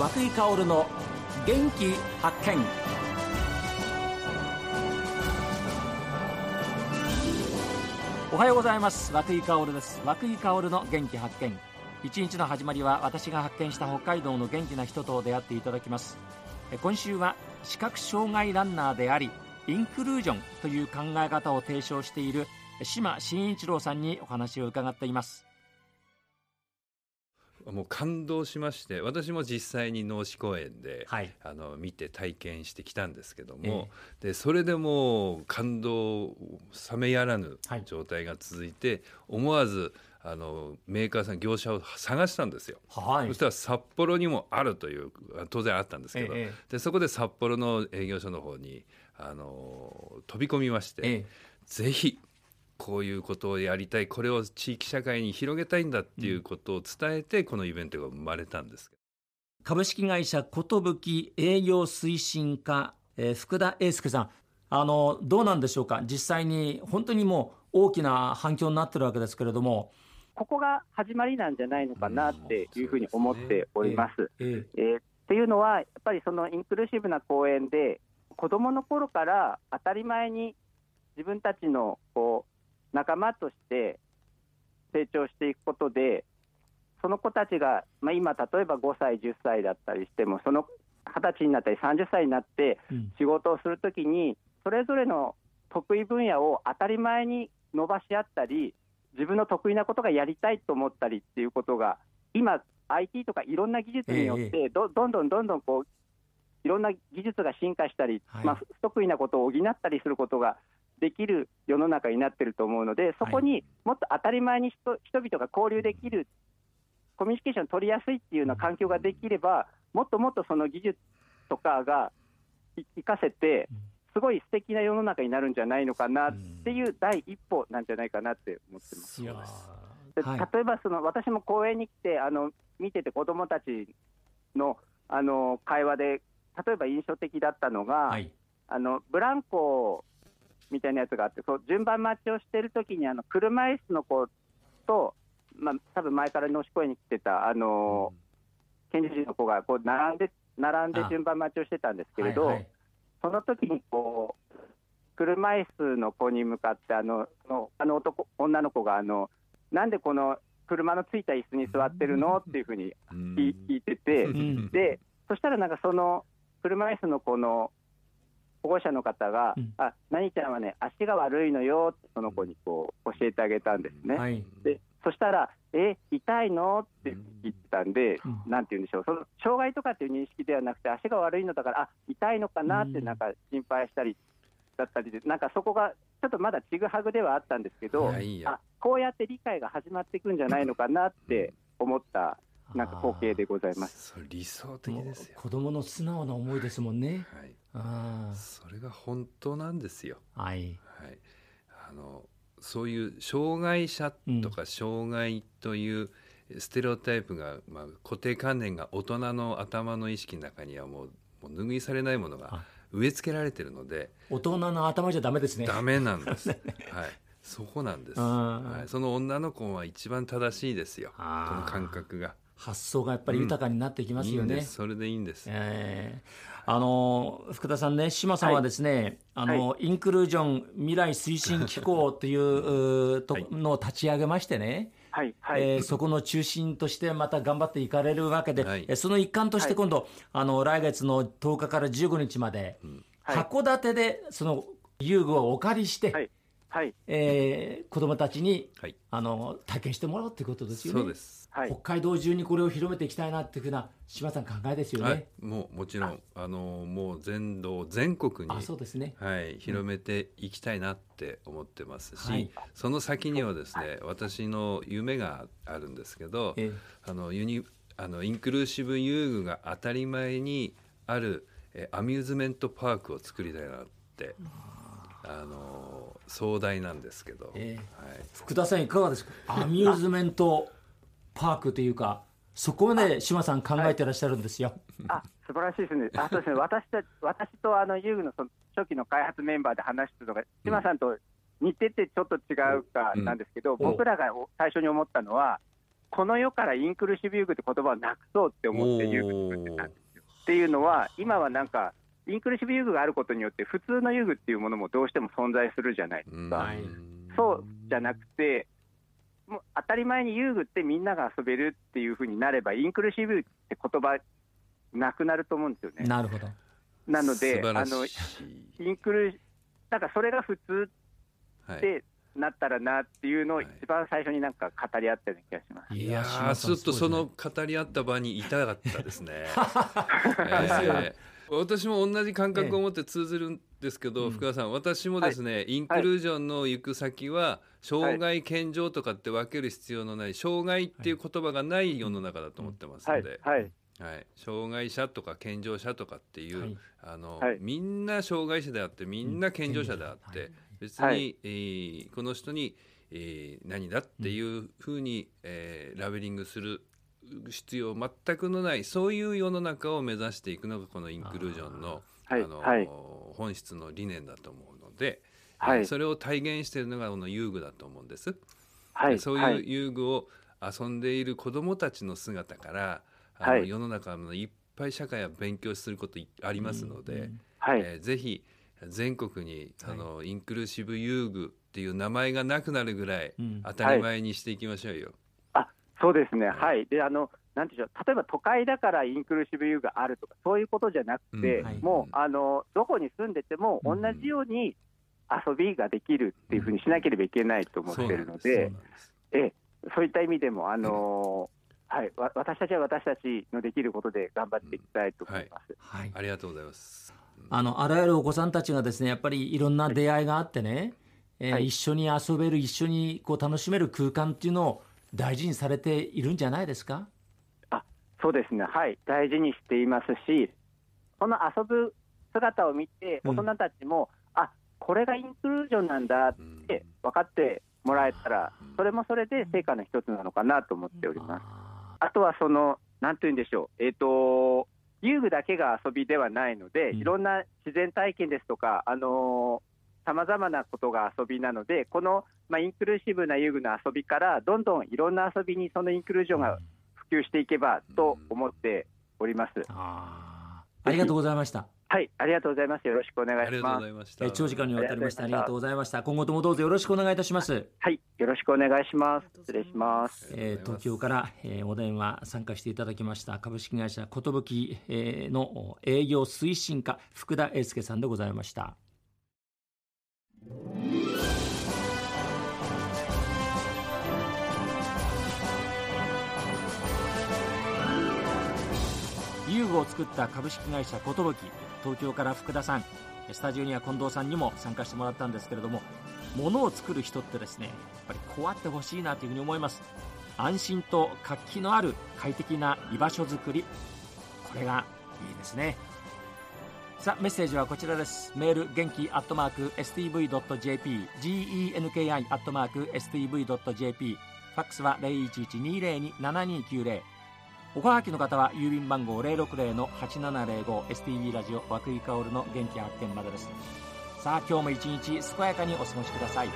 和井薫の元気発見。おはようございます。和井薫です。和久井薫の元気発見。一日の始まりは私が発見した北海道の元気な人と出会っていただきます。今週は視覚障害ランナーでありインクルージョンという考え方を提唱している島真一郎さんにお話を伺っています。もう感動しまして私も実際に脳死公演で、はい、あの見て体験してきたんですけども、えでそれでも感動冷めやらぬ状態が続いて、はい、思わずあのメーカーさん業者を探したんですよ、はい、そしたら札幌にもあるという当然あったんですけど、え、でそこで札幌の営業所の方にあの飛び込みまして、ぜひこういうことをやりたいこれを地域社会に広げたいんだっていうことを伝えて、このイベントが生まれたんです株式会社寿営業推進課、えー、福田英介さん。あのどうなんでしょうか？実際に本当にもう大きな反響になってるわけですけれども。ここが始まりなんじゃないのかなっていうふうに思っております。えー、えー、っていうのはやっぱりそのインクルーシブな講演で子どもの頃から当たり前に自分たちのこう仲間として成長していくことでその子たちが、まあ、今例えば5歳10歳だったりしてもその20歳になったり30歳になって仕事をするときにそれぞれの得意分野を当たり前に伸ばし合ったり自分の得意なことがやりたいと思ったりっていうことが今 IT とかいろんな技術によってどどんどんどんどんこういろんな技術が進化したり、はい、まあ、不得意なことを補ったりすることができる世の中になってると思うのでそこにもっと当たり前に人人々が交流できるコミュニケーション取りやすいっていうような環境ができればもっともっとその技術とかが生かせてすごい素敵な世の中になるんじゃないのかなっていう第一歩なんじゃないかなって思ってます。例えばその私も公園に来てあの見てて子どもたちのあの会話で例えば印象的だったのが、はい、あのブランコみたいなやつがあってそう順番待ちをしてる時にあの車椅子の子と、まあ多分前から脳死公園に来てたあの、うん、検事の子がこう並んで並んで順番待ちをしてたんですけれど。はいはい。その時にこう車椅子の子に向かってあののあの男女の子があのなんでこの車のついた椅子に座ってるの？っていうふうに聞いてて、でそしたらなんかその車椅子の子の保護者の方が、うん、あ何ちゃんはね足が悪いのよってその子にこう教えてあげたんですね。はい、でそしたら「え痛いの?」って言ってたんで、うん、なんて言うんでしょう。その障害とかっていう認識ではなくて足が悪いのだからあ痛いのかなってなんか心配したりだったりでなんかそこがちょっとまだちぐはぐではあったんですけどあこうやって理解が始まっていくんじゃないのかなって思ったなんか光景でございます。理想的ですよ。子供の素直な思いですもんね。はい。ああ。それが本当なんですよ。はい。はい。あのそういう障害者とか障害というステレオタイプが、まあ、固定観念が大人の頭の意識の中にはもうもう拭いされないものが植え付けられてるので大人の頭じゃダメですねダメなんです はいそこなんです、はい、その女の子は一番正しいですよこの感覚が発想がやっぱり豊かになってきますよね、うん、いいそれでいいんです、えー、あの福田さんね島さんはですね、はい、あの、はい、インクルージョン未来推進機構というとのを立ち上げましてね、はい。はい。えー、そこの中心としてまた頑張っていかれるわけで、はい、その一環として今度、はい、あの来月の10日から15日まで、函館でその遊具をお借りして、はい。はいえー、子どもたちに、はい、あの体験してもらうということですよね。そうです。はい、北海道中にこれを広めていきたいなっていうふうな島さん考えですよね。はい、もうもちろんあ。のもう全道全国にあそうですね、はい、広めていきたいなって思ってますし、はい、その先にはですね、私の夢があるんですけど、えあのユニあのインクルーシブ遊具が当たり前にあるえアミューズメントパークを作りたいなって。あの壮大なんですけど、えー、はい、福田さんいかがですか？アミューズメントパークというかそこまで島さん考えてらっしゃるんですよ。あ素晴らしいですね。あそうですね。私た私とあの遊具のその初期の開発メンバーで話してるのが、島さんと似ててちょっと違うかなんですけど、うん、僕らが最初に思ったのはこの世からインクルーシブ遊具って言葉をなくそうって思って遊具作ってたんですよ。っていうのは、今はなんか、インクルーシブ遊具があることによって、普通の遊具っていうものもどうしても存在するじゃないですか。そうじゃなくて、もう当たり前に遊具ってみんなが遊べるっていうふうになれば、インクルーシブって言葉なくなると思うんですよね。なるほど。なので、あのインクルなんかそれが普通ってなったらなっていうのを一番最初になんか語り合ったような気がします。いやちょっとその語り合った場にいたかったですね。えー、私も同じ感覚を持って通ずるんですけど、福田さん私もですね、インクルージョンの行く先は障害健常とかって分ける必要のない障害っていう言葉がない世の中だと思ってますので。はい。はい、障害者とか健常者とかっていう、はい、あの、はい、みんな障害者であってみんな健常者であって、別に、はい、えー、この人に、えー、何だっていうふうに、えー、ラベリングする必要全くのないそういう世の中を目指していくのがこのインクルージョンのあの、本質の理念だと思うので、はい、それを体現しているのがこの遊具だと思うんです。はい、そういう遊具を遊んでいる子どもたちの姿からあの、世の中のいっぱい社会は勉強することありますので、はい、えー、ぜひ全国にあの、はい、インクルーシブ遊具っていう名前がなくなるぐらい当たり前にしていきましょうよ。そうですね、はい、であのなんていう。例えば都会だからインクルーシブ遊具があるとか、そういうことじゃなくて、うん、もう、あのどこに住んでても、同じように遊びができるっていうふうにしなければいけないと思ってるので、うん、えそういった意味でも、あのはい、私たちは私たちのできることで頑張っていきたいと思います。はい、ありがとうございます。あのあらゆるお子さんたちがですねやっぱりいろんな出会いがあってね、えー、一緒に遊べる一緒にこう楽しめる空間っていうのを大事にされているんじゃないですか？あそうですね。はい。大事にしていますしこの遊ぶ姿を見て大人たちも、うん、あこれがインクルージョンなんだって分かってもらえたら、それもそれで成果の一つなのかなと思っております。あとはそのなんて言うんでしょう。えっ、ー、と遊具だけが遊びではないので、いろんな自然体験ですとか、あのさまざまなことが遊びなので、この、まあ、インクルーシブな遊具の遊びから、どんどんいろんな遊びにそのインクルージョンが普及していけばと思っております。あありがとうございました。はい、ありがとうございます。よろしくお願いします。え長時間にわたりましてありがとうございました。今後ともどうぞよろしくお願いいたします。はい、よろしくお願いします。失礼します。えー、東京から、えー、お電話参加していただきました株式会社寿、えー、の営業推進課福田英介さんでございました。遊具を作った株式会社寿東京から福田さん。スタジオには近藤さんにも参加してもらったんですけれども物を作る人ってですねやっぱりこうあってほしいなというふうに思います。安心と活気のある快適な居場所づくり。これがいいですね。さあメッセージはこちらです。メール元気アットマーク STV.jp genki アットマーク STV.jp ファックスは0112027290おはがきの方は郵便番号 060-8705STV ラジオ和久井薫の元気発見までです。さあ今日も一日健やかにお過ごしください。